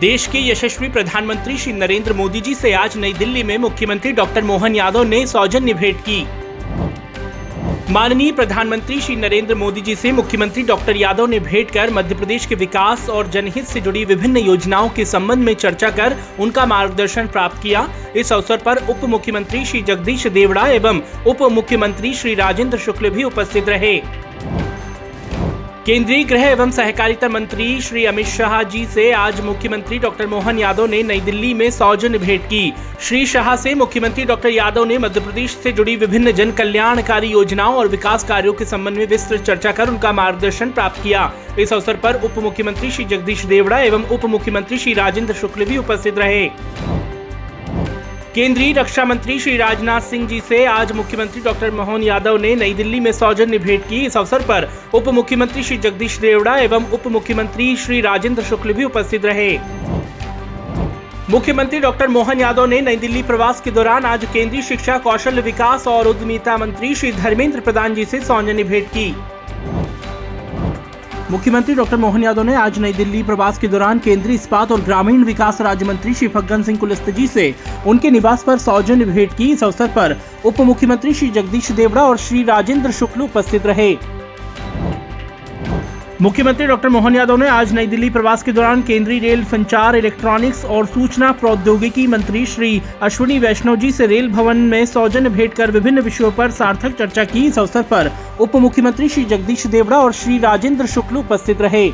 देश के यशस्वी प्रधानमंत्री श्री नरेंद्र मोदी जी से आज नई दिल्ली में मुख्यमंत्री डॉक्टर मोहन यादव ने सौजन्य भेंट की। माननीय प्रधानमंत्री श्री नरेंद्र मोदी जी से मुख्यमंत्री डॉक्टर यादव ने भेंट कर मध्य प्रदेश के विकास और जनहित से जुड़ी विभिन्न योजनाओं के संबंध में चर्चा कर उनका मार्गदर्शन प्राप्त किया। इस अवसर पर उप मुख्यमंत्री श्री जगदीश देवड़ा एवं उप मुख्यमंत्री श्री राजेंद्र शुक्ल भी उपस्थित रहे। केंद्रीय गृह एवं सहकारिता मंत्री श्री अमित शाह जी से आज मुख्यमंत्री डॉक्टर मोहन यादव ने नई दिल्ली में सौजन्य भेंट की। श्री शाह से मुख्यमंत्री डॉक्टर यादव ने मध्य प्रदेश से जुड़ी विभिन्न जन कल्याणकारी योजनाओं और विकास कार्यों के संबंध में विस्तृत चर्चा कर उनका मार्गदर्शन प्राप्त किया। इस अवसर पर उप मुख्यमंत्री श्री जगदीश देवड़ा एवं उप मुख्यमंत्री श्री राजेंद्र शुक्ल भी उपस्थित रहे। केंद्रीय रक्षा मंत्री श्री राजनाथ सिंह जी से आज मुख्यमंत्री डॉक्टर मोहन यादव ने नई दिल्ली में सौजन्य भेंट की। इस अवसर पर उप मुख्यमंत्री श्री जगदीश देवड़ा एवं उप मुख्यमंत्री श्री राजेंद्र शुक्ल भी उपस्थित रहे। मुख्यमंत्री डॉक्टर मोहन यादव ने नई दिल्ली प्रवास के दौरान आज केंद्रीय शिक्षा, कौशल विकास और उद्यमिता मंत्री श्री धर्मेंद्र प्रधान जी से सौजन्य भेंट की। मुख्यमंत्री डॉक्टर मोहन यादव ने आज नई दिल्ली प्रवास के दौरान केंद्रीय इस्पात और ग्रामीण विकास राज्य मंत्री श्री फग्गन सिंह कुलस्ते से उनके निवास पर सौजन्य भेंट की। इस अवसर पर उप मुख्यमंत्री श्री जगदीश देवड़ा और श्री राजेंद्र शुक्ल उपस्थित रहे। मुख्यमंत्री डॉक्टर मोहन यादव ने आज नई दिल्ली प्रवास के दौरान केंद्रीय रेल संचार, इलेक्ट्रॉनिक्स और सूचना प्रौद्योगिकी मंत्री श्री अश्विनी वैष्णव जी से रेल भवन में सौजन्य भेंट कर विभिन्न विषयों पर सार्थक चर्चा की। इस अवसर पर उप मुख्यमंत्री श्री जगदीश देवड़ा और श्री राजेंद्र शुक्ल उपस्थित रहे।